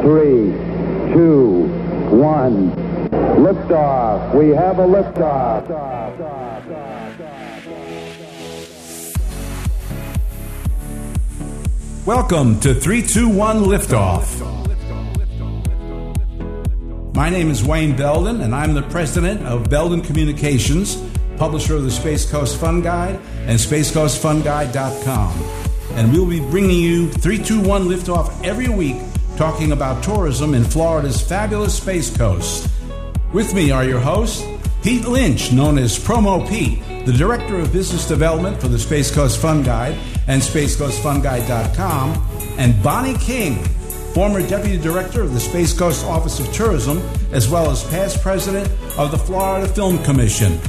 three, two, one. Liftoff. We have a liftoff. Welcome to 321 Liftoff. My name is Wayne Belden, and I'm the president of Belden Communications, publisher of the Space Coast Fun Guide and SpaceCoastFunGuide.com. And we'll be bringing you 321 Liftoff every week, talking about tourism in Florida's fabulous Space Coast. With me are your hosts, Pete Lynch, known as Promo Pete, the Director of Business Development for the Space Coast Fun Guide and SpaceCoastFunGuide.com, and Bonnie King, former Deputy Director of the Space Coast Office of Tourism, as well as past President of the Florida Film Commission.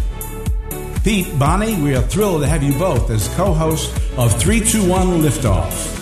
Pete, Bonnie, we are thrilled to have you both as co hosts of 321 Liftoff.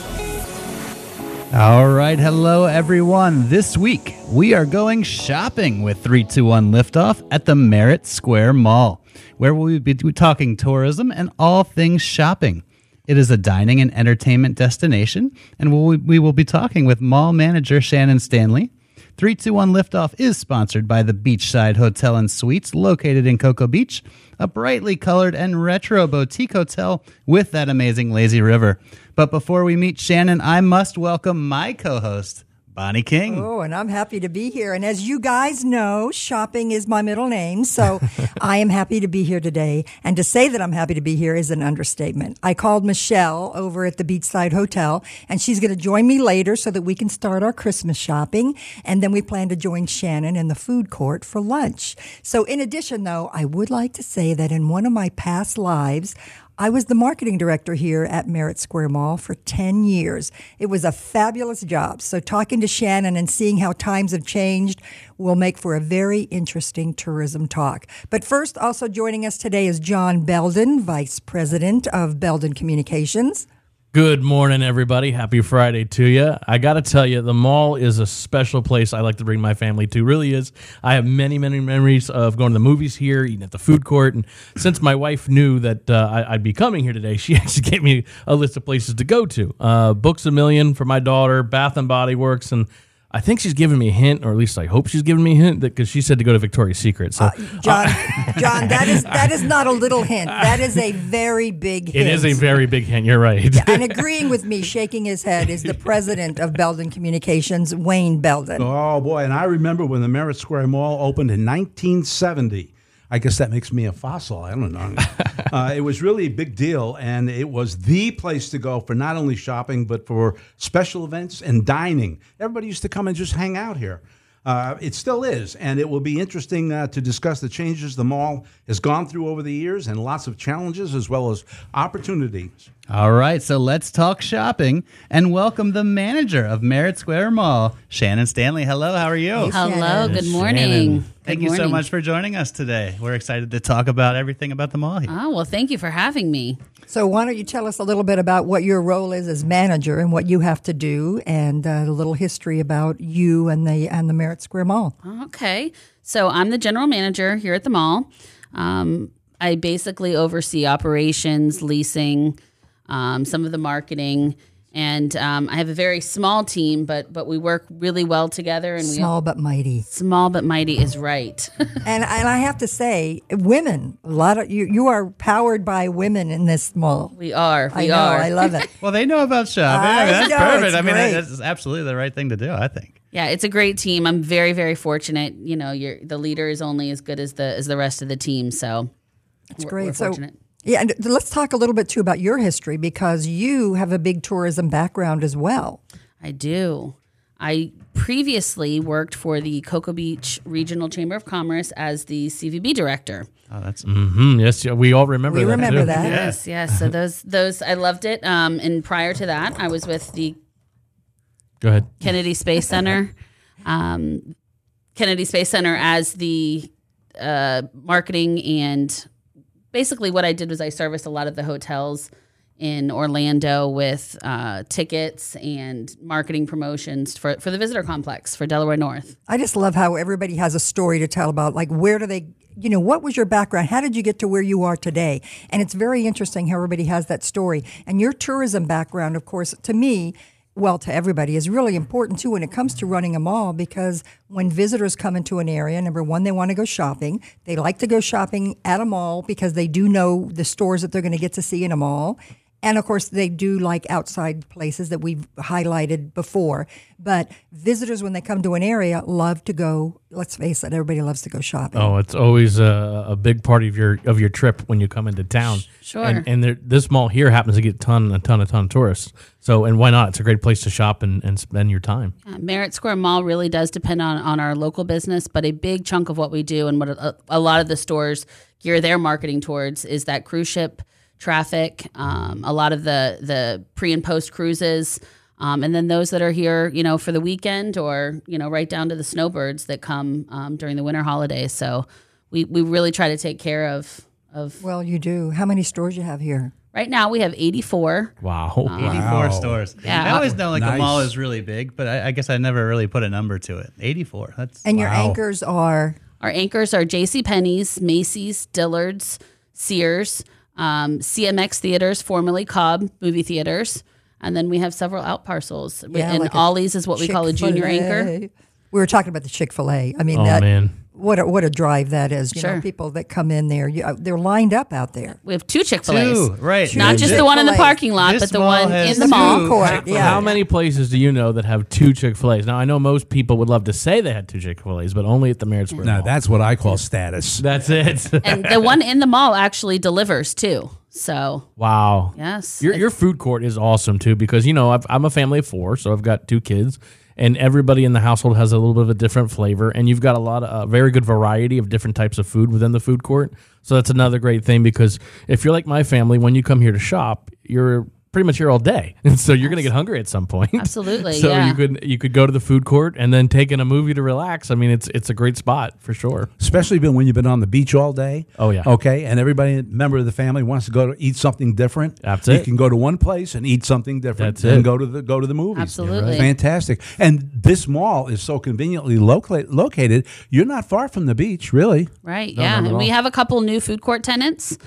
All right, hello everyone. This week we are going shopping with 321 Liftoff at the Merritt Square Mall, where we'll be talking tourism and all things shopping. It is a dining and entertainment destination, and we will be talking with mall manager Shannon Stanley. 321 Liftoff is sponsored by the Beachside Hotel and Suites located in Cocoa Beach, a brightly colored and retro boutique hotel with that amazing lazy river. But before we meet Shannon, I must welcome my co host, Bonnie King. Oh, and I'm happy to be here. And as you guys know, shopping is my middle name. So I am happy to be here today. And to say that I'm happy to be here is an understatement. I called Michelle over at the Beachside Hotel and she's going to join me later so that we can start our Christmas shopping. And then we plan to join Shannon in the food court for lunch. So in addition, though, I would like to say that in one of my past lives, I was the marketing director here at Merritt Square Mall for 10 years. It was a fabulous job. So, talking to Shannon and seeing how times have changed will make for a very interesting tourism talk. But first, also joining us today is John Belden, Vice President of Belden Communications. Good morning, everybody. Happy Friday to you. I got to tell you, the mall is a special place I like to bring my family to. Really is. I have many, many memories of going to the movies here, eating at the food court. And since my wife knew that uh, I, would be coming here today, she actually gave me a list of places to go to. Uh, Books a Million for my daughter, Bath and Body Works, and I think she's giving me a hint, or at least I hope she's giving me a hint, because she said to go to Victoria's Secret. So, uh, John, John, that is that is not a little hint. That is a very big hint. It is a very big hint. You're right. Yeah, and agreeing with me, shaking his head, is the president of Belden Communications, Wayne Belden. Oh boy, and I remember when the Merritt Square Mall opened in 1970. I guess that makes me a fossil. I don't know. uh, it was really a big deal, and it was the place to go for not only shopping but for special events and dining. Everybody used to come and just hang out here. Uh, it still is, and it will be interesting uh, to discuss the changes the mall has gone through over the years and lots of challenges as well as opportunities. All right, so let's talk shopping and welcome the manager of Merritt Square Mall, Shannon Stanley. Hello, how are you? Hey, Hello, good morning. Thank good you morning. so much for joining us today. We're excited to talk about everything about the mall here. Oh, well, thank you for having me. So, why don't you tell us a little bit about what your role is as manager and what you have to do, and uh, a little history about you and the and the Merritt Square Mall? Okay, so I'm the general manager here at the mall. Um, I basically oversee operations, leasing, um, some of the marketing, and um, I have a very small team, but but we work really well together. And small we, but mighty. Small but mighty is right. and and I have to say, women. A lot of you you are powered by women in this mall. We are. We I know, are. I love it. well, they know about shopping. I I mean, that's know, perfect. I mean, great. that's absolutely the right thing to do. I think. Yeah, it's a great team. I'm very, very fortunate. You know, you're, the leader is only as good as the as the rest of the team. So it's great. We're so, fortunate. Yeah, and let's talk a little bit too about your history because you have a big tourism background as well. I do. I previously worked for the Cocoa Beach Regional Chamber of Commerce as the CVB director. Oh, that's mm-hmm. yes. We all remember We that. remember too. that. Yes, yes. So those those I loved it. Um, and prior to that, I was with the Go ahead. Kennedy Space Center, um, Kennedy Space Center as the uh, marketing and basically what I did was I serviced a lot of the hotels in Orlando with uh, tickets and marketing promotions for, for the visitor complex for Delaware North. I just love how everybody has a story to tell about like where do they you know what was your background? How did you get to where you are today? And it's very interesting how everybody has that story. And your tourism background of course to me well, to everybody, is really hmm. important too when it comes to running a mall because when visitors come into an area, number one, they want to go shopping. They like to go shopping at a mall because they do know the stores that they're going to get to see in a mall. And of course, they do like outside places that we've highlighted before. But visitors, when they come to an area, love to go. Let's face it, everybody loves to go shopping. Oh, it's always a, a big part of your of your trip when you come into town. Sure. And, and there, this mall here happens to get a ton, a ton, a ton of tourists. So, and why not? It's a great place to shop and, and spend your time. Uh, Merritt Square Mall really does depend on, on our local business, but a big chunk of what we do and what a, a lot of the stores gear their marketing towards is that cruise ship traffic, um, a lot of the the pre and post cruises, um, and then those that are here, you know, for the weekend or you know, right down to the snowbirds that come um, during the winter holidays. So we we really try to take care of of. Well, you do. How many stores you have here? Right now we have 84. Wow. 84 stores. Yeah. I always know like the mall is really big, but I, I guess I never really put a number to it. 84. That's And your anchors are Our anchors are J.C. Penney's, Macy's, Dillard's, Sears, um, CMX Theaters, formerly Cobb Movie Theaters, and then we have several out parcels. Yeah, and like Ollie's is what we call a junior Chick-fil-A. anchor. We were talking about the Chick Fil A. I mean, Oh, that man. What a, what a drive that is. You know, people that come in there, you, uh, they're lined up out there. We have two Chick Fil A's, two, right? not just the one in the parking lot, This but the one in the mall. Court, yeah. How many places do you know that have two Chick Fil A's? Now I know most people would love to say they had two Chick Fil A's, but only at the Merritt Square. Now Mall. that's what I call status. that's it. And the one in the mall actually delivers too. So wow. yes, Your your food court is awesome too because you know I've, I'm a family of four, so I've got two kids, and everybody in the household has a little bit of a different flavor, and you've got a lot of uh, very good variety of different types of food within the food court. So that's another great thing because if you're like my family, when you come here to shop, you're pretty much here all day, and so you're gonna get hungry at some point. Absolutely, so yeah. you could you could go to the food court and then take in a movie to relax. I mean, it's it's a great spot for sure. Especially when you've been on the beach all day. Oh, yeah. Okay, and everybody member of the family wants to go to eat something different. That's you it. can go to one place and eat something different. That's and it. go to the go to the movies. Absolutely. fantastic. And this mall is so conveniently loca- located. You're not far from the beach, really. Right. No, yeah. And we have a couple new food court tenants.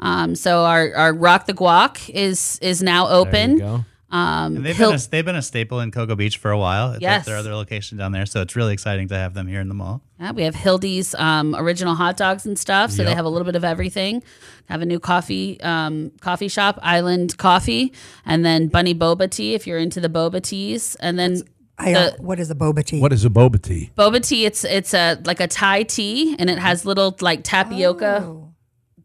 Um, so our, our Rock the Guac is is now There you open. go. Um, And they've been, a, they've been a staple in Cocoa Beach for a while. It's Yes. like their other location down there. So it's really exciting to have them here in the mall. yeah, we have Hildy's um, original hot dogs and stuff. So they have a little bit of everything. Have a new coffee um, coffee shop, Island Coffee, and then Bunny Boba Tea if you're into the boba teas, and then. I, the- what is a boba tea? What is a boba tea? Boba tea, it's it's a like a Thai tea, and it has little like tapioca Oh.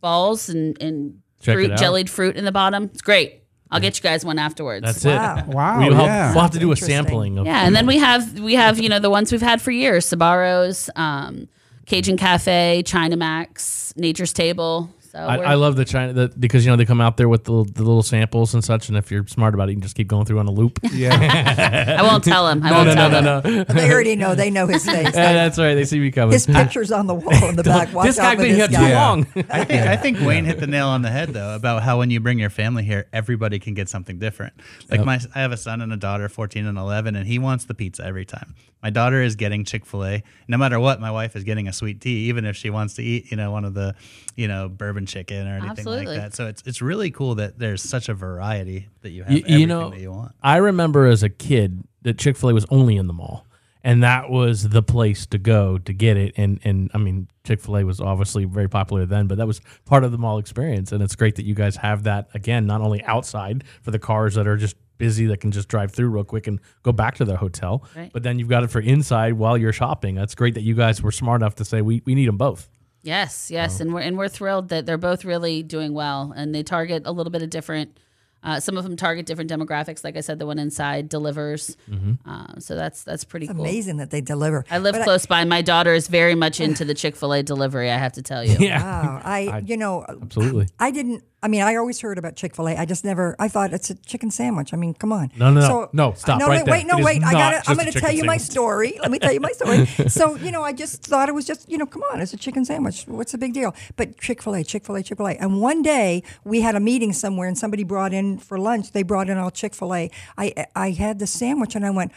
Balls and and Check fruit, jellied fruit in the bottom. It's great. I'll get you guys one afterwards. That's Wow. it. Wow, We'll, have, yeah. we'll have to do a Interesting. sampling of Yeah, and then we have we have you know the ones we've had for years: Sbarro's, um, Cajun Cafe, China Max, Nature's Table. So I, I love the China the, because you know they come out there with the, the little samples and such, and if you're smart about it, you can just keep going through on a loop. Yeah. I won't tell him. I no, won't no, tell no, him. no, no. They already know. They know his face. Yeah, that's right. They see me coming. his picture's on the wall in the back. Watch this out guy for been here too. Yeah. long. I think I think Wayne hit the nail on the head though about how when you bring your family here, everybody can get something different. Like my, I have a son and a daughter, fourteen and eleven, and he wants the pizza every time. My daughter is getting Chick Fil A. No matter what, my wife is getting a sweet tea, even if she wants to eat, you know, one of the, you know, bourbon chicken or anything Absolutely. like that. So it's it's really cool that there's such a variety that you have you, everything you know, that you want. I remember as a kid that Chick Fil A was only in the mall, and that was the place to go to get it. And and I mean, Chick Fil A was obviously very popular then, but that was part of the mall experience. And it's great that you guys have that again, not only outside for the cars that are just busy that can just drive through real quick and go back to their hotel, Right. but then you've got it for inside while you're shopping. That's great that you guys were smart enough to say we, we need them both. Yes, yes, and we're and we're thrilled that they're both really doing well, and they target a little bit of different. Uh, some of them target different demographics. Like I said, the one inside delivers, uh, so that's that's pretty cool. Amazing that they deliver. I live But close by. My daughter is very much into the Chick Fil A delivery. I have to tell you. Yeah, Wow, I, you know, absolutely. I didn't. I mean, I always heard about Chick Fil A. I just never. I thought it's a chicken sandwich. I mean, come on. No, no, no. No, stop No, right wait, there. wait, no, wait. I got I'm going to tell you my story. Let me tell you my story. so, you know, I just thought it was just, you know, come on, it's a chicken sandwich. What's the big deal? But Chick Fil A, Chick Fil A, Chick Fil A. And one day we had a meeting somewhere, and somebody brought in for lunch. They brought in all Chick Fil A. I I had the sandwich, and I went.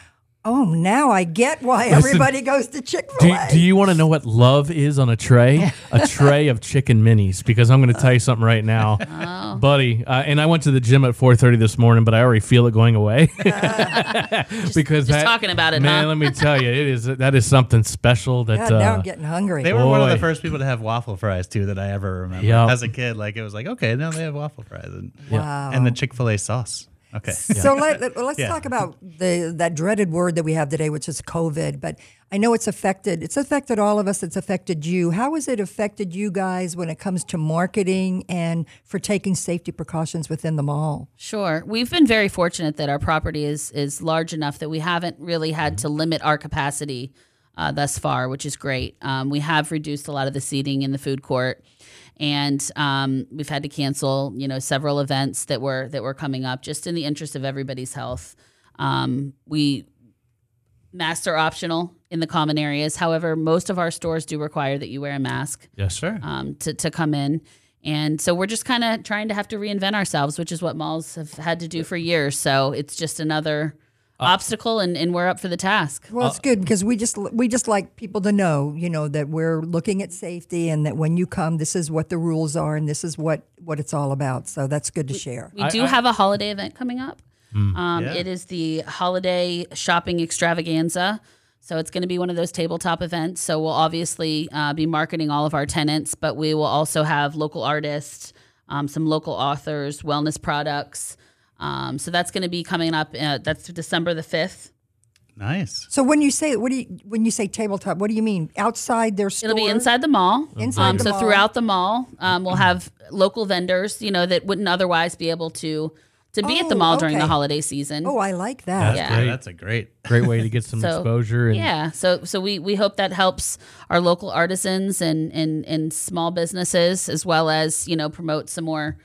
Oh, now I get why everybody goes to Chick fil A. do you want to know what love is on a tray? A tray of chicken minis. Because I'm going to tell you something right now, Oh. buddy. Uh, and I went to the gym at 4:30 this morning, but I already feel it going away. because just that- talking about it, man. huh? Let me tell you, it is that is something special. That God, now uh, I'm getting hungry. They were one of the first people to have waffle fries too that I ever remember. Yep. As a kid, like it was like, okay, now they have waffle fries and, Wow. and the Chick fil A sauce. Okay. So let, let, us Yeah. talk about the that dreaded word that we have today, which is COVID. But I know it's affected. It's affected all of us. It's affected you. How has it affected you guys when it comes to marketing and for taking safety precautions within the mall? Sure. We've been very fortunate that our property is is large enough that we haven't really had to limit our capacity uh, thus far, which is great. Um, we have reduced a lot of the seating in the food court, and um, we've had to cancel, you know, several events that were that were coming up just in the interest of everybody's health. Um, we masks are optional in the common areas. However, most of our stores do require that you wear a mask yes, sir. um, to, to come in. And so we're just kind of trying to have to reinvent ourselves, which is what malls have had to do for years. So it's just another obstacle, and, and we're up for the task. Well, it's good because we just we just like people to know, you know, that we're looking at safety and that when you come, this is what the rules are and this is what what it's all about. So that's good to share. We do have a holiday event coming up. Um, Yeah. It is the holiday shopping extravaganza. So it's going to be one of those tabletop events. So we'll obviously uh, be marketing all of our tenants, but we will also have local artists, um, some local authors, wellness products. Um, so that's going to be coming up. Uh, that's December the fifth. Nice. So when you say what do you when you say tabletop, what do you mean? Outside their store? It'll be inside the mall. Inside um, the so mall. throughout the mall, um, we'll have local vendors, you know, that wouldn't otherwise be able to to be at the Oh, mall during the holiday season. Oh, I like that. Yeah. great. That's a great. Great way to get some So, exposure. And Yeah, so so we we hope that helps our local artisans and and and small businesses as well as you know promote some more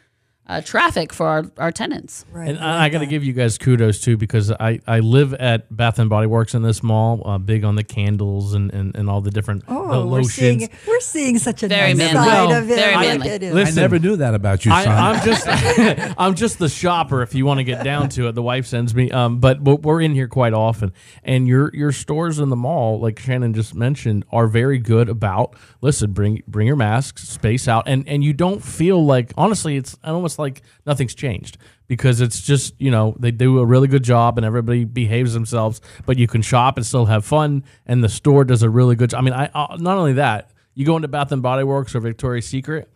uh, traffic for our, our tenants. Right. And I, I got to give you guys kudos too because I, I live at Bath and Body Works in this mall, uh, big on the candles and, and, and all the different the Oh, we're seeing we're seeing such a Very nice manly. side Well, of it. very Like manly. it is. Listen, I never knew that about you, son. I, I'm just I'm just the shopper. If you want to get down to it, the wife sends me. Um, but, but we're in here quite often, and your your stores in the mall, like Shannon just mentioned, are very good about listen, bring bring your masks, space out, and and you don't feel like honestly, it's almost like nothing's changed because it's just you know they do a really good job and everybody behaves themselves, but you can shop and still have fun, and the store does a really good. job. I mean, I uh, not only that, you go into Bath and Body Works or Victoria's Secret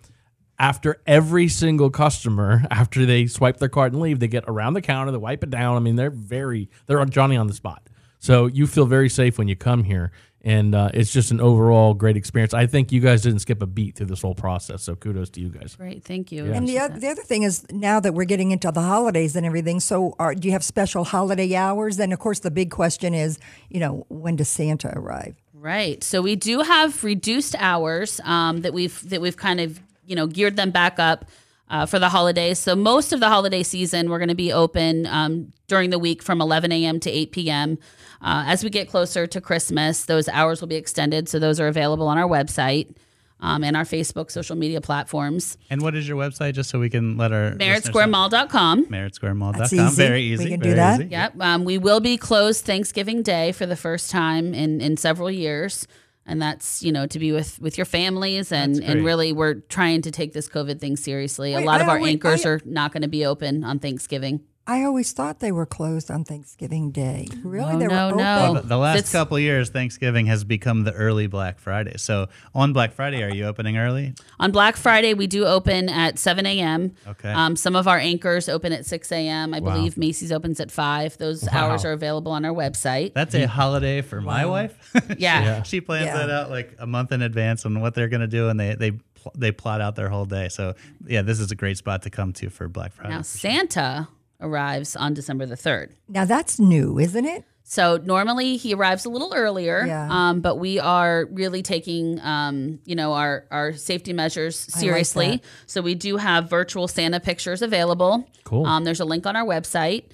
after every single customer, after they swipe their card and leave, they get around the counter, they wipe it down. I mean, they're very, they're Johnny on the spot. So you feel very safe when you come here. And uh, it's just an overall great experience. I think you guys didn't skip a beat through this whole process. So kudos to you guys. Great, thank you. And the, oth- the other thing is now that we're getting into the holidays and everything, so are, do you have special holiday hours? And of course, the big question is, you know, when does Santa arrive? Right. So we do have reduced hours um, that we've that we've kind of you know geared them back up uh, for the holidays. So most of the holiday season, we're going to be open um, during the week from 11 a.m. to 8 p.m. Uh, as we get closer to Christmas, those hours will be extended. So those are available on our website um, and our Facebook social media platforms. And what is your website, just so we can let our MerrittSquareMall.com. MerrittSquareMall.com. That's easy. Very easy. We can do very that. easy. Yep. Um, we will be closed Thanksgiving Day for the first time in, in several years. And that's, you know, to be with, with your families. And, and really, we're trying to take this COVID thing seriously. Wait, a lot of our always- anchors I- are not going to be open on Thanksgiving. I always thought they were closed on Thanksgiving Day. Really? No, they no, were open? no. The, the last It's- couple years, Thanksgiving has become the early Black Friday. So on Black Friday, are you opening early? On Black Friday, we do open at 7 a.m. Okay. Um, some of our anchors open at 6 a.m. I believe Macy's opens at 5. Those hours are available on our website. That's a holiday for my wife. Yeah. she plans Yeah. that out like a month in advance on what they're going to do, and they they they plot out their whole day. So yeah, this is a great spot to come to for Black Friday. Now, Santa arrives on December the 3rd. Now that's new, isn't it? So normally he arrives a little earlier, Yeah. um, but we are really taking, um, you know, our our safety measures seriously. that. so we do have virtual Santa pictures available. Cool. Um, there's a link on our website,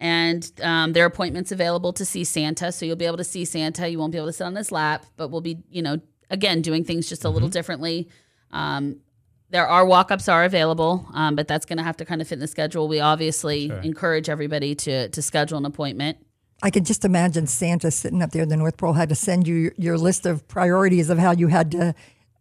and um, there are appointments available to see Santa. So you'll be able to see Santa. You won't be able to sit on his lap, but we'll be, you know, again doing things just a little differently. There are walk-ups are available, um, but that's going to have to kind of fit in the schedule. We obviously encourage everybody to to schedule an appointment. I could just imagine Santa sitting up there in the North Pole had to send you your- your list of priorities of how you had to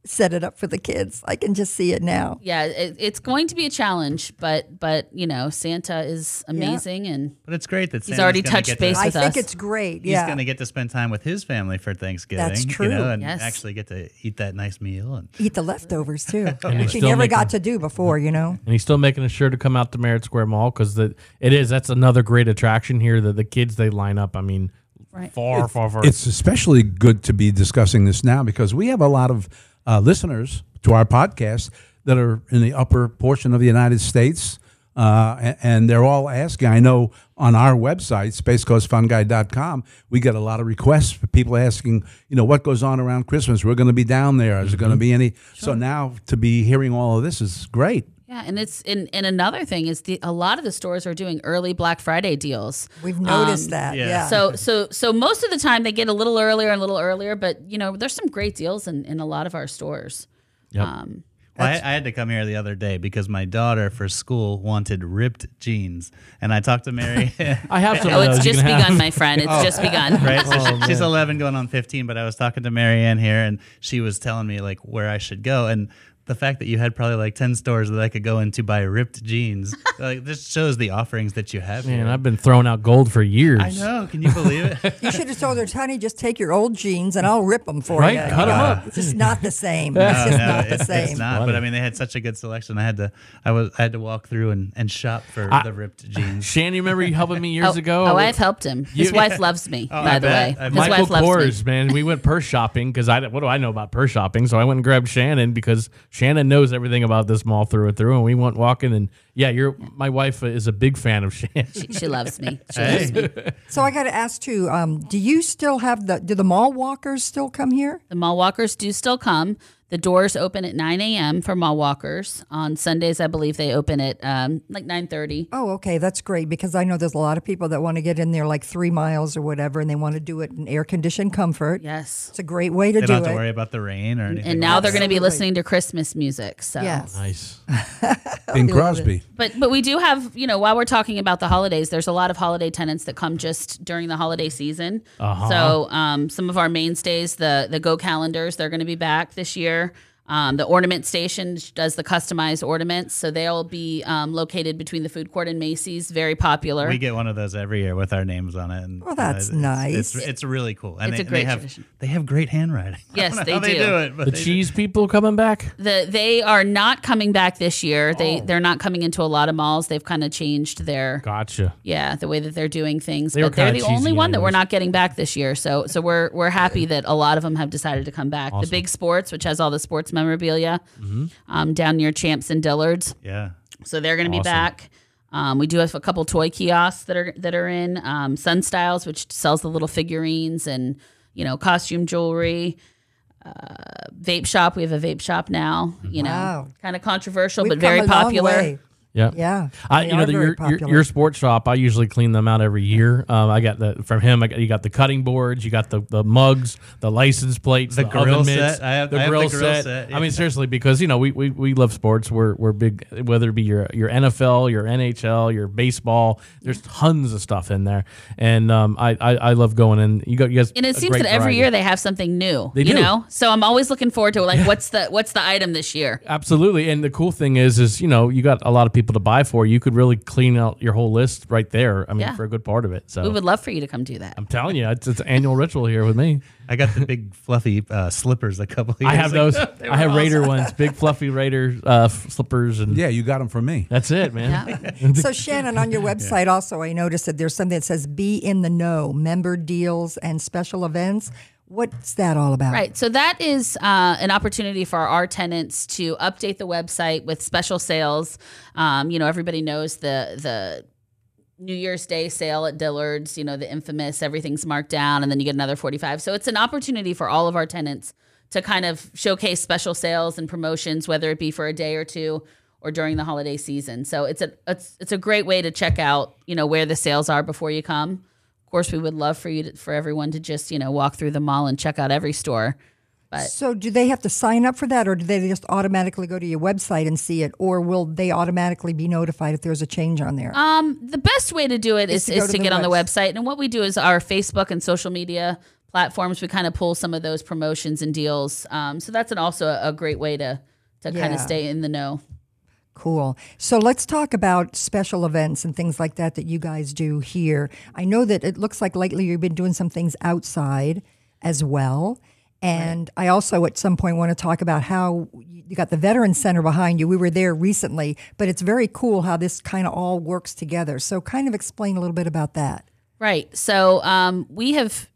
set it up for the kids. I can just see it now. Yeah, it, it's going to be a challenge, but but you know, Santa is amazing and But it's great that He's already touched base To, I with think us. it's great. Yeah. He's going to get to spend time with his family for Thanksgiving. That's You true. know, and Yes. actually get to eat that nice meal. And Eat the leftovers too, And which he never making- got to do before. You know. and he's still making sure to come out to Merritt Square Mall because it is that's another great attraction here. That the kids they line up. I mean, Right. far, far, far. It's especially good to be discussing this now because we have a lot of uh, listeners to our podcast that are in the upper portion of the United States. Uh, a- and they're all asking. I know on our website, spacecoastfunguide.com, we get a lot of requests for people asking, you know, what goes on around Christmas? We're going to be down there. Is there going to be any? So now to be hearing all of this is great. Yeah, and it's and, and another thing is the a lot of the stores are doing early Black Friday deals. We've noticed Um, that. yeah. Yeah. So so so most of the time they get a little earlier and a little earlier, but you know there's some great deals in, in a lot of our stores. Yep. Um, Well, I, I had to come here the other day because my daughter for school wanted ripped jeans, and I talked to Mary. I have some oh, of those. it's just begun, have. my friend. It's just begun. right? So Oh, she's 11 going on 15, but I was talking to Marianne here and she was telling me like where I should go. And the fact that you had probably like 10 stores that I could go into buy ripped jeans, like this shows the offerings that you have Man, here. I've been throwing out gold for years. I know. Can you believe it? you should have told her, honey, just take your old jeans and I'll rip them for Right? you. Cut 'em Yeah. up. It's just not the same. It's just no, not the same. it's not. But I mean, they had such a good selection. I had to, I was, I had to walk through and, and shop for I- the ripped jeans. Shan, you remember you helping me years oh, ago? oh, I've helped him. His You- wife loves me. Oh, by I the bet. way, his. Michael wife loves Kors, me. man. We went purse shopping because I what do I know about purse shopping? So I went and grabbed Shannon because Shannon knows everything about this mall through and through. And we went walking, and yeah, you're my wife is a big fan of Shannon. She, she loves me. She loves me. So I got to ask too. Um, do you still have the? Do the mall walkers still come here? The mall walkers do still come. The doors open at 9 a.m. for mall walkers. On Sundays, I believe they open at um, like 9:30. Oh, okay, that's great because I know there's a lot of people that want to get in there like three miles or whatever, and they want to do it in air conditioned comfort. Yes. It's a great way to They do don't have it. to worry about the rain or anything. And now they're going to be listening to Christmas music. So Yes. nice. Bing Crosby. But but we do have you know while we're talking about the holidays, there's a lot of holiday tenants that come just during the holiday season. Uh-huh. So um, some of our mainstays, the the Go calendars, they're going to be back this year there um, the ornament station does the customized ornaments, so they'll be um, located between the food court and Macy's. Very popular. We get one of those every year with our names on it. And, Well, that's uh, it's- nice. It's, it's really cool. And It's they, a great they have tradition. they have great handwriting. I Yes, don't know they how they do. do it. But The they do. cheese people coming back. the they are not coming back this year. They Oh. they're not coming into a lot of malls. They've kind of changed their Gotcha. yeah the way that they're doing things. They but they're the only cheesy one that we're not getting back this year. So so we're we're happy that a lot of them have decided to come back. The Big Sports, which has all the sports memorabilia, Mm-hmm. um, down near Champs and Dillards. Yeah. So they're going to be back. Um, we do have a couple toy kiosks that are that are in um, Sun Styles, which sells the little figurines and you know costume jewelry. Uh, vape shop. We have a vape shop now. You know, Wow. kind of controversial, We've but very come a popular. Way. Yeah. Yeah, I, you know, the, your, your your sports shop. I usually clean them out every year. Um, I got the from him. I got, you got the cutting boards. You got the, the mugs, the license plates, The the, grill oven mitts, set. I have- the, I have the grill grill set. set, yeah. I mean, seriously, because you know we, we, we love sports. We're we're big. Whether it be your your NFL, your NHL, your baseball. There's tons of stuff in there, and um, I, I I love going in. You got you guys. And it seems that every variety. year they have something new. They you do. know, so I'm always looking forward to like what's the what's the item this year. Absolutely, and the cool thing is, is you know, you got a lot of people to buy for. You could really clean out your whole list right there. I mean, Yeah. for a good part of it. So We would love for you to come do that. I'm telling you, it's, it's an annual ritual here with me. I got the big fluffy uh, slippers a couple of years I have those. I have Raider ones, big fluffy Raider uh, slippers, and Yeah, you got them from me. that's it, man. Yeah. So Shannon, on your website also, I noticed that there's something that says "Be in the Know" member deals and special events. What's that all about? Right. So that is uh, an opportunity for our tenants to update the website with special sales. Um, you know, everybody knows the the New Year's Day sale at Dillard's. You know, the infamous everything's marked down, and then you get another forty five. So it's an opportunity for all of our tenants to kind of showcase special sales and promotions, whether it be for a day or two or during the holiday season. So it's a it's it's a great way to check out you know where the sales are before you come. Of course, we would love for you to, for everyone to just you know walk through the mall and check out every store. But So do they have to sign up for that, or do they just automatically go to your website and see it, or will they automatically be notified if there's a change on there? Um, the best way to do it is, to is to, to get on the website. And what we do is our Facebook and social media platforms. We kind of pull some of those promotions and deals. Um, so that's an, also a, a great way to to kind of stay in the know. Cool. So let's talk about special events and things like that that you guys do here. I know that it looks like lately you've been doing some things outside as well. And I also at some point want to talk about how you got the Veteran Center behind you. We were there recently, but it's very cool how this kind of all works together. So, kind of explain a little bit about that. Right. So um, we have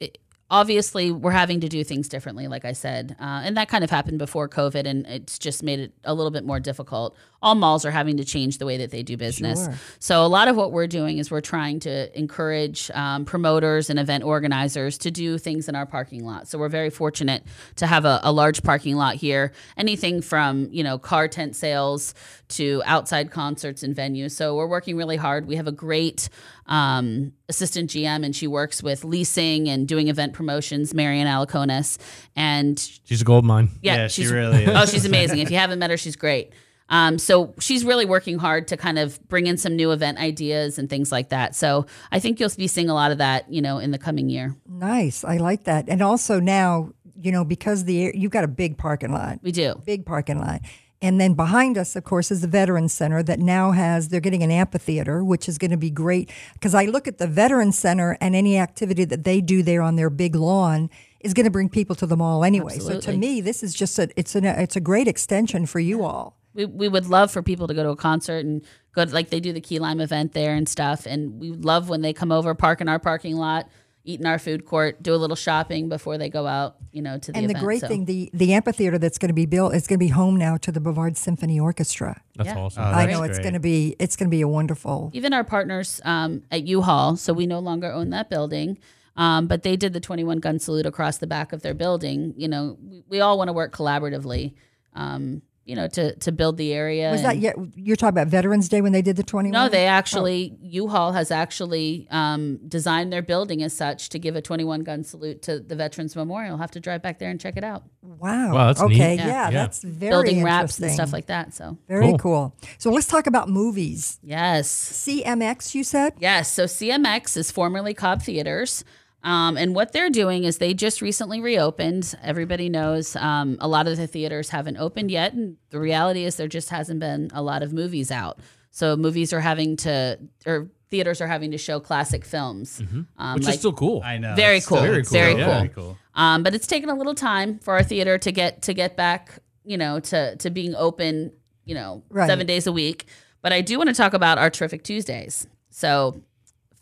obviously we're having to do things differently, like I said, uh, and that kind of happened before COVID, and it's just made it a little bit more difficult. All malls are having to change the way that they do business. Sure. So a lot of what we're doing is we're trying to encourage um, promoters and event organizers to do things in our parking lot. So we're very fortunate to have a, a large parking lot here. Anything from you know car tent sales to outside concerts and venues. So we're working really hard. We have a great um, assistant GM, and she works with leasing and doing event promotions, Marian Alaconis. And She's a gold mine. yeah, Yeah, she she's really is. Oh, she's amazing. if you haven't met her, she's great. Um, so she's really working hard to kind of bring in some new event ideas and things like that. So I think you'll be seeing a lot of that, you know, in the coming year. Nice. I like that. And also now, you know, because the you've got a big parking lot. We do. big parking lot. And then behind us, of course, is the Veterans Center that now has, they're getting an amphitheater, which is going to be great. Because I look at the Veterans Center and any activity that they do there on their big lawn is going to bring people to the mall anyway. So to me, this is just a, it's, an, it's a great extension for you all. We, we would love for people to go to a concert and go to, like they do the Key Lime event there and stuff. And we love when they come over, park in our parking lot, eat in our food court, do a little shopping before they go out, you know, to the And the event. great So- thing, the, the amphitheater that's going to be built is going to be home now to the Brevard Symphony Orchestra. That's Yeah. awesome. Oh, I that's know it's going to be it's going to be a wonderful. even our partners um, at U-Haul, so we no longer own that building, um, but they did the 21 gun salute across the back of their building. You know, we, we all want to work collaboratively, um, you know, to to build the area. Was that yet? You're talking about Veterans Day when they did the 21? No, they actually U-Haul has actually um, designed their building as such to give a 21 gun salute to the Veterans Memorial. You'll have to drive back there and check it out. Wow. Wow, that's neat. okay. Yeah. Yeah, Yeah. that's very Building wraps and stuff like that. So Very Cool. cool. So let's talk about movies. yes, CMX, you said? Yes. So CMX is formerly Cobb Theaters. Um, and what they're doing is they just recently reopened. Everybody knows um, a lot of the theaters haven't opened yet. And the reality is there just hasn't been a lot of movies out. So movies are having to, or theaters are having to show classic films. Um, Which like- is still cool. I know. Very cool. Very cool. Very Yeah. cool. Very cool. Um, but it's taken a little time for our theater to get to get back, you know, to to being open, you know, Right. seven days a week. But I do want to talk about our terrific Tuesdays. So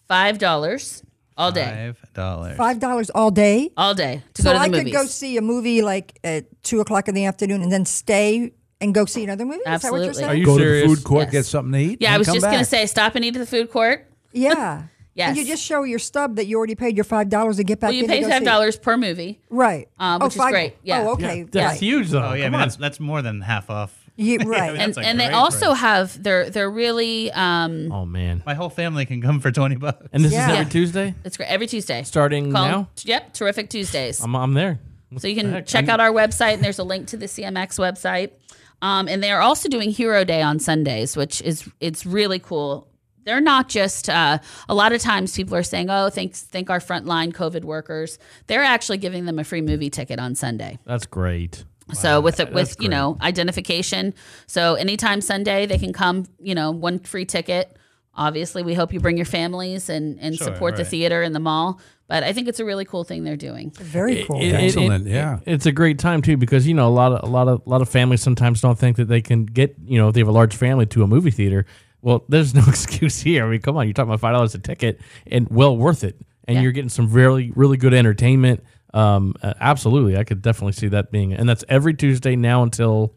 five dollars all day, Five dollars. $5 all day? all day to so go to the I movies. could go see a movie like at 2 o'clock in the afternoon and then stay and go see another movie? Is that what you're Absolutely. saying? Are you Go serious? to the food court, Yes. get something to eat. yeah, and I was come just gonna say stop and eat at the food court. Yeah. Yes. And you just show your stub that you already paid your $5 to get back Well, you in to pay go five dollars per movie. Right. Um, oh, which is great. Yeah. Oh, okay. That's right. huge, though. Oh yeah, I mean that's, that's more than half off. You, right. And That's a and they also price. have they're they're really um oh man. My whole family can come for twenty bucks. And this Yeah. is every Tuesday, it's great every Tuesday. starting Call- now. Yep, terrific Tuesdays. I'm I'm there. So you What the can heck? check out our website, and there's a link to the CMX website. Um, and they are also doing Hero Day on Sundays, which is it's really cool. They're not just uh, a lot of times people are saying, "Oh, thanks, thank our frontline COVID workers." They're actually giving them a free movie ticket on Sunday. That's great. So with the, That's with you know identification. So anytime Sunday they can come. You know, one free ticket. Obviously, we hope you bring your families and and Sure, support the theater and the mall. But I think it's a really cool thing they're doing. Very cool. It- it- Excellent, it- yeah. it's a great time too because you know a lot of a lot of a lot of families sometimes don't think that they can get you know if they have a large family to a movie theater. Well, there's no excuse here. I mean, come on, you're talking about five dollars a ticket and well worth it, and Yeah. you're getting some really really good entertainment. Um, uh, absolutely, I could definitely see that being, and that's every Tuesday now until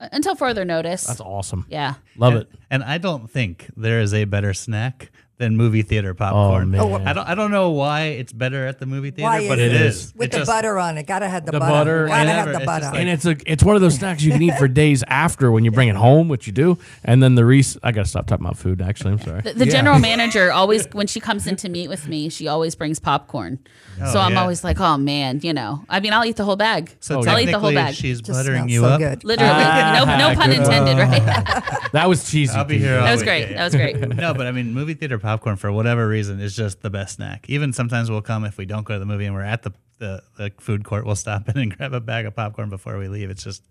Until further notice. that's awesome. yeah. Love it. And I don't think there is a better snack than movie theater popcorn. Oh, man. I don't I don't know why it's better at the movie theater, Why but is it it? is. With It the just- butter on it. Gotta have the, The butter. butter, Gotta have whatever. the It's butter. just like- and it's a it's one of those snacks you can eat for days after when you bring it home, which you do. And then the Reese, I gotta stop talking about food. Actually, I'm sorry. The, the general manager always, when she comes in to meet with me, she always brings popcorn. Oh, so I'm yeah. always like, oh man, you know. I mean, I'll eat the whole bag. So I'll eat the whole technically, bag. she's Just buttering smells you so up. good. Literally, ah, no, no pun intended, right? That was cheesy. I'll be here. all that was week. great. Yeah, yeah. That was great. no, but I mean, movie theater popcorn for whatever reason is just the best snack. Even sometimes we'll come if we don't go to the movie and we're at the, the, the food court, we'll stop in and grab a bag of popcorn before we leave. It's just,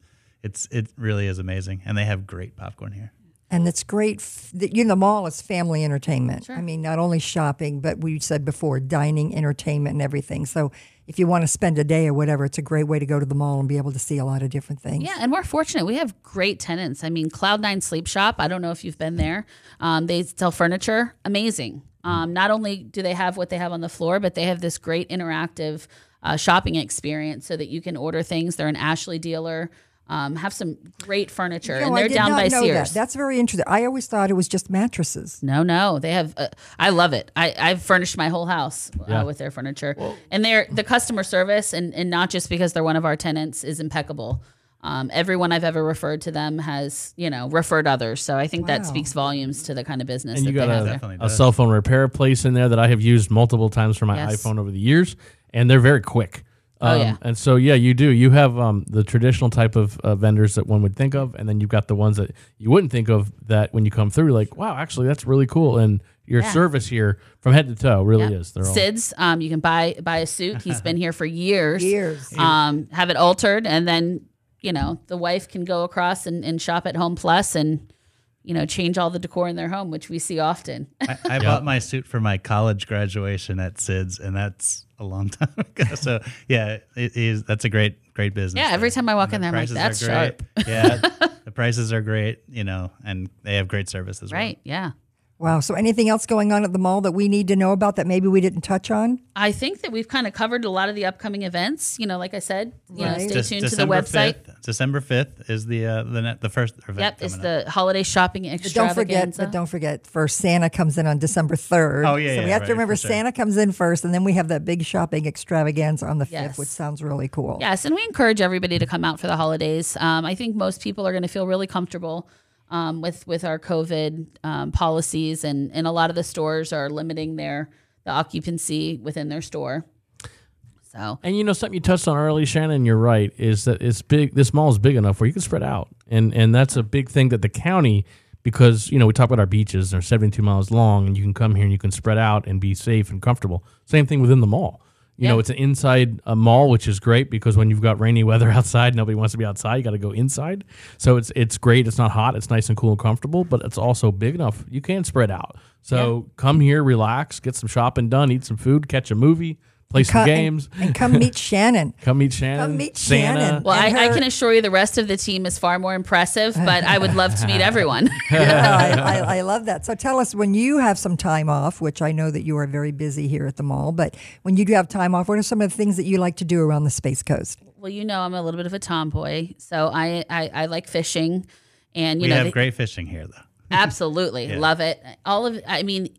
it's it really is amazing, and they have great popcorn here. And it's great. f- that You know, the mall is family entertainment. I mean, not only shopping, but we said before, dining, entertainment, and everything. So if you want to spend a day or whatever, it's a great way to go to the mall and be able to see a lot of different things. Yeah, and we're fortunate. We have great tenants. I mean, Cloud Nine Sleep Shop. I don't know if you've been there. Um, they sell furniture. Amazing. Um, not only do they have what they have on the floor, but they have this great interactive uh, shopping experience so that you can order things. They're an Ashley dealer. Um, have some great furniture, You know, and they're did down not by know Sears. That. That's very interesting. I always thought it was just mattresses. No, no, they have. Uh, I love it. I, I've furnished my whole house Yeah. uh, with their furniture, and they're the customer service, and and not just because they're one of our tenants, is impeccable. Um, everyone I've ever referred to them has, you know, referred others. So I think that speaks volumes to the kind of business and that you they got have a, there. A cell phone repair place in there that I have used multiple times for my Yes. iPhone over the years, and they're very quick. Oh, Um, yeah. And so yeah, you do. You have um, the traditional type of uh, vendors that one would think of, and then you've got the ones that you wouldn't think of. That when you come through, like, wow, actually, that's really cool. And your Yeah. service here, from head to toe, really Yep. is. They're all Sid's, um, you can buy buy a suit. He's been here for years. Years. Um, have it altered, and then you know the wife can go across and, and shop at Home Plus and you know change all the decor in their home, which we see often. I, I bought my suit for my college graduation at Sid's, and that's a long time ago. So yeah, it is. That's a great, great business. Yeah, every there. time I walk And in the there, I'm like, prices are "That's great. Yeah, the prices are great. You know, and they have great services. as well. right? Yeah. Wow. So anything else going on at the mall that we need to know about that maybe we didn't touch on? I think that we've kind of covered a lot of the upcoming events. You know, like I said, you know, stay Dec- tuned to the website. 5th, December fifth is the uh, the net, the first event. Yep, it's coming up. the holiday shopping But don't forget, extravaganza. but don't forget, first Santa comes in on December 3rd. Oh, yeah, So yeah, we have right, to remember sure. Santa comes in first, and then we have that big shopping extravaganza on the 5th, Yes. which sounds really cool. Yes, and we encourage everybody to come out for the holidays. Um, I think most people are going to feel really comfortable um, with with our COVID um, policies, and and a lot of the stores are limiting their the occupancy within their store. So And you know something you touched on early, Shannon. You're right. Is that it's big? This mall is big enough where you can spread out, and and that's a big thing that the county, because you know we talk about our beaches, they're 72 miles long, and you can come here and you can spread out and be safe and comfortable. Same thing within the mall. You know, it's an inside a mall, which is great because when you've got rainy weather outside, nobody wants to be outside. You got to go inside. So it's it's great. It's not hot. It's nice and cool and comfortable, but it's also big enough you can spread out. So come here, relax, get some shopping done, eat some food, catch a movie, play some Come- games. And, and come meet Shannon. Come meet Shannon. Come meet Santa. Shannon. well, I, And I can assure you the rest of the team is far more impressive, but I would love to meet everyone. yeah, I, I, I love that. So tell us when you have some time off, which I know that you are very busy here at the mall, but when you do have time off, what are some of the things that you like to do around the Space Coast? well, you know, I'm a little bit of a tomboy, so I I, I like fishing, and you we know, have the- great fishing here, though. Absolutely. Love it. All of I mean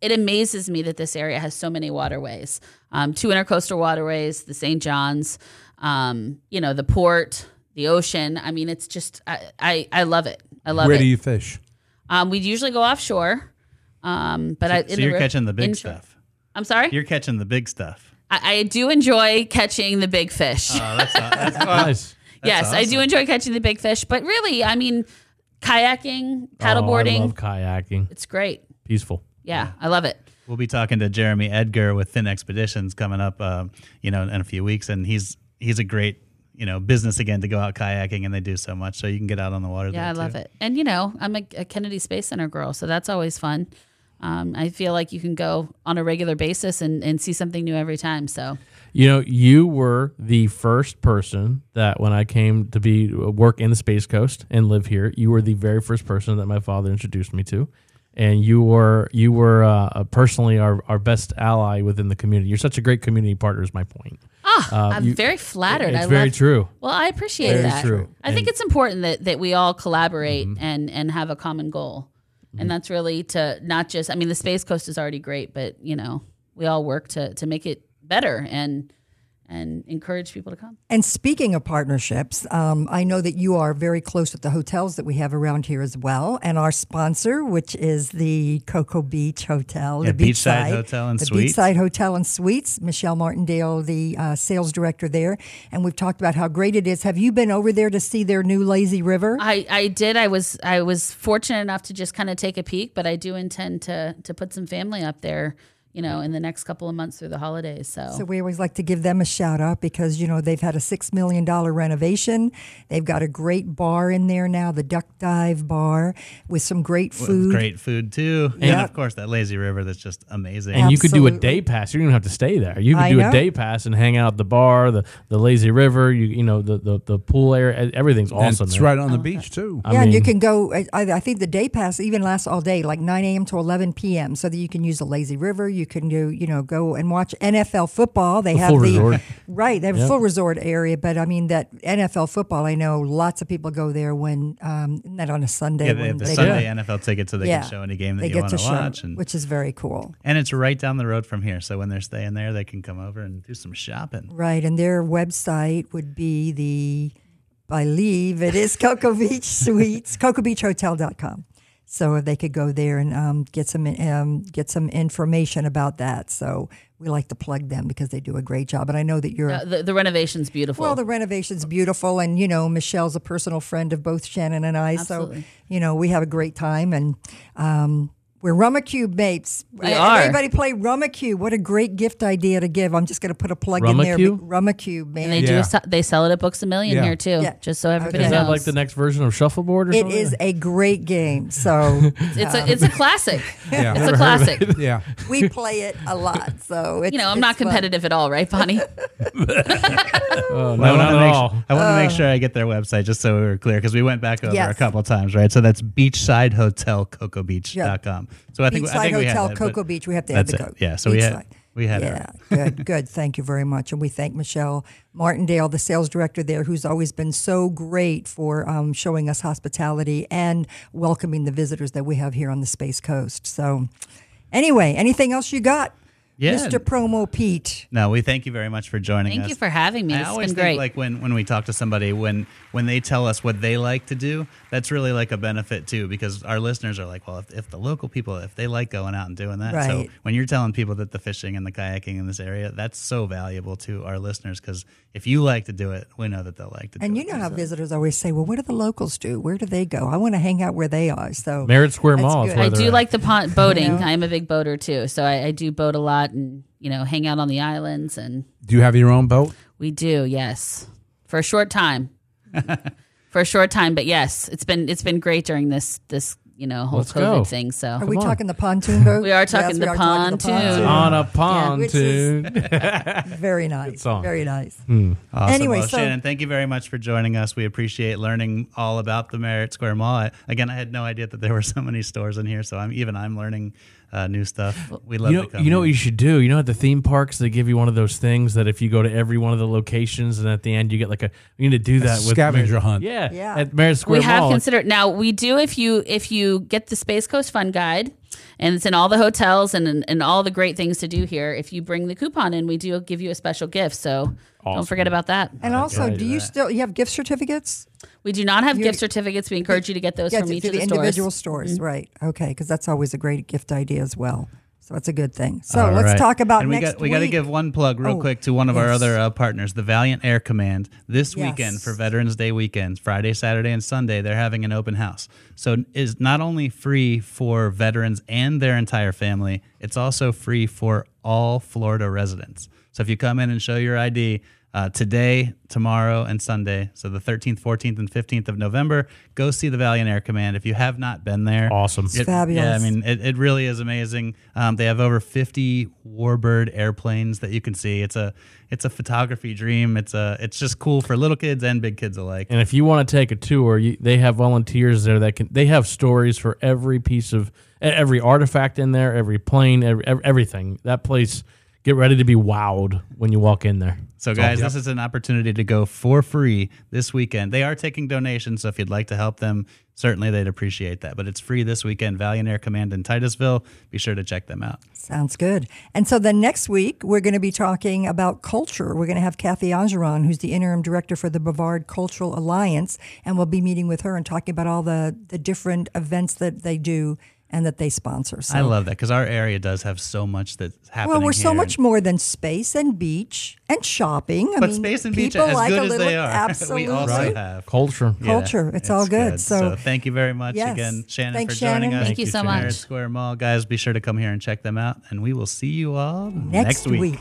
it amazes me that this area has so many waterways. Um, two intercoastal waterways, the St. John's, um, you know, the port, the ocean. I mean, it's just I I, I love it. I love Where it. Where do you fish? um, we usually go offshore. Um, but I, in So the you're ri- catching the big inshore- stuff. I'm sorry. You're catching the big stuff. I, I do enjoy catching the big fish. Oh, that's not, that's Nice. yes, I do enjoy catching the big fish. But really, I mean, kayaking, Oh, I paddleboarding, love kayaking. it's great. Peaceful. Yeah, I love it. We'll be talking to Jeremy Edgar with Fin Expeditions coming up, um, you know, in a few weeks, and he's he's a great you know business again to go out kayaking, and they do so much, so you can get out on the water. Yeah, I there, love too. it. And you know, I'm a, a Kennedy Space Center girl, so that's always fun. Um, I feel like you can go on a regular basis and, and see something new every time. So You know, you were the first person that when I came to be work in the Space Coast and live here, you were the very first person that my father introduced me to. And you were you were uh, personally our, our best ally within the community. You're such a great community partner. Is my point. ah, I'm you- very flattered. It's I very love, true. Well, I appreciate Very that. true. I think it's important that, that we all collaborate and, and have a common goal. and that's really to not just. I mean, the Space Coast is already great, but you know, we all work to to make it better and and encourage people to come. And speaking of partnerships, um, I know that you are very close with the hotels that we have around here as well. And our sponsor, which is the Cocoa Beach Hotel, Yeah, the Beachside Hotel and the Suites. Beachside Hotel and Suites. Michelle Martindale, the uh, sales director there, and we've talked about how great it is. Have you been over there to see their new lazy river? I, I did. I was I was fortunate enough to just kind of take a peek, but I do intend to to put some family up there, you know, in the next couple of months through the holidays. So, So we always like to give them a shout out because you know they've had a six million dollar renovation. They've got a great bar in there now, the Duck Dive Bar, with some great With food. great food too, and of course that lazy river that's just amazing. And you could do a day pass. You don't even have to stay there. You could I do know. a day pass and hang out at the bar, the, the lazy river. You you know the the, the pool area. Everything's And awesome. it's there. right on the beach too. I yeah, and you can go. I, I I think the day pass even lasts all day, like 9 a.m. to 11 p.m. So that you can use the lazy river. You can do, you know, go and watch NFL football. They The have full the resort. right. They have a full resort area, but I mean that NFL football. I know lots of people go there when um, not on a Sunday. yeah, they when have the they Sunday go- NFL ticket, so they Yeah. can show any game that they you want to to show, watch, and which is very cool. and it's right down the road from here. So when they're staying there, they can come over and do some shopping. Right, and their website would be the, I believe it is Cocoa Beach Suites, CocoaBeachHotel.com. So if they could go there and um, get some um, get some information about that. So we like to plug them because they do a great job. And I know that you're uh, the, the renovation's beautiful. well, the renovation's beautiful, and you know Michelle's a personal friend of both Shannon and I. Absolutely. So you know we have a great time, and um, we're Rummikub mates. We Uh, are. Everybody play Rummikub. What a great gift idea to give. I'm just going to put a plug in there. Rummikub? Rummikub, man. and they do Yeah. se- they sell it at Books a Million Yeah. here too, Yeah. just so everybody Is knows. that like the next version of shuffleboard or It something? is a great game. So it's a it's a classic. Yeah. It's a classic. Yeah. we play it a lot. So it's, You know, I'm not it's fun. competitive at all, right, Bonnie? Oh, no, I want not to at make, all. I want to make sure I get their website just so we were clear because we went back over Yes. a couple times, right? So that's Beachside Hotel Cocoa Beach.com. So I think I Beachside think we had Hotel, that, Cocoa Beach. We have to the it. code. Yeah. So we had Beachside. we had. Yeah, good, good. Thank you very much. And we thank Michelle Martindale, the sales director there, who's always been so great for um, showing us hospitality and welcoming the visitors that we have here on the Space Coast. So, anyway, anything else you got? Yeah. Mr. Promo Pete. No, we thank you very much for joining us. Thank you for having me. I This has always been think great. like when when we talk to somebody when when they tell us what they like to do, that's really like a benefit too because our listeners are like, well, if, if the local people if they like going out and doing that, so when you're telling people that the fishing and the kayaking in this area, that's so valuable to our listeners because if you like to do it, we know that they'll like to. Do it. And you know how visitors always say, well, what do the locals do? Where do they go? I want to hang out where they are. So, Merritt Square Mall is where I do at. like the pond boating. know? I am a big boater too, so I, I do boat a lot and you know hang out on the islands, and Do you have your own boat? we do yes for a short time, for a short time. But yes, it's been it's been great during this this you know whole Let's COVID go. thing. So are we on. talking the pontoon boat? We are talking Yes, the we are talking pontoon. on a which is- pontoon. Very nice. song. Very nice. Hmm. Awesome. Anyway, well, so- Shannon, thank you very much for joining us. We appreciate learning all about the Merritt Square Mall. I, again, I had no idea that there were so many stores in here, so I'm even I'm learning uh, new stuff. We love you know, to you know what you should do. You know, at the theme parks, they give you one of those things that if you go to every one of the locations, and at the end you get like a. You need to do that with scavenger Merritt- hunt. Yeah, Yeah. At Merritt Square we have considered now we do if you if you get the space coast fun guide and it's in all the hotels and and all the great things to do here if you bring the coupon in we do give you a special gift so don't forget about that And also, I do do you that. still you have gift certificates? we do not have You- gift certificates we encourage you to get those Yeah, from to, each to of the the individual stores stores, right? Okay, because that's always a great gift idea as well. So that's a good thing. So All let's right. talk about and we next got we got to give one plug real Oh, quick to one of our other uh, partners, the Valiant Air Command. This Yes. weekend for Veterans Day weekends, Friday, Saturday, and Sunday, they're having an open house. So is not only free for veterans and their entire family, it's also free for all Florida residents. So if you come in and show your ID. Uh, today, tomorrow, and Sunday, so the 13th, 14th, and 15th of November, go see the Valiant Air Command. If you have not been there, Awesome. it- fabulous. Yeah, I mean, it, it really is amazing. Um, they have over 50 Warbird airplanes that you can see. It's a it's a photography dream. It's a it's just cool for little kids and big kids alike. And if you want to take a tour, you, they have volunteers there that can. They have stories for every piece of every artifact in there, every plane, every, ev- everything. That place. Get ready to be wowed when you walk in there. So, guys, this is an opportunity to go for free this weekend. They are taking donations, so if you'd like to help them certainly they'd appreciate that. But it's free this weekend. Valiant Air Command in Titusville. Be sure to check them out. Sounds good. And so the next week, we're going to be talking about culture. We're going to have Kathy Angeron, who's the interim director for the Brevard Cultural Alliance, and we'll be meeting with her and talking about all the, the different events that they do and that they sponsor. So, I love that because our area does have so much that's happening. well, we're so much more than space and beach and shopping. I But mean, space and beach, people as like good a as little, they are, absolutely. we also have Culture. Yeah, Culture. It's all good. So- thank you very much Yes. again, Shannon, Thanks, for joining Shannon. us. Thank you so Merritt much. Square Mall, guys. Be sure to come here and check them out, and we will see you all next, week.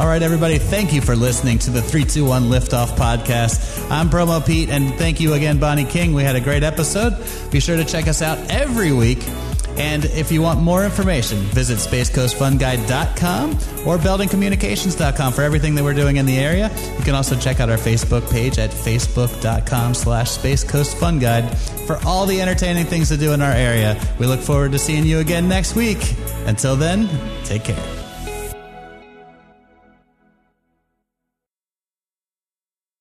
All right, everybody. Thank you for listening to the 321 Liftoff podcast. I'm Promo Pete, and thank you again, Bonnie King. We had a great episode. Be sure to check us out every week. And if you want more information, visit spacecoastfunguide.com or beldingcommunications.com for everything that we're doing in the area. You can also check out our Facebook page at facebook.com slash Space Coast Fun Guide for all the entertaining things to do in our area. We look forward to seeing you again next week. Until then, take care.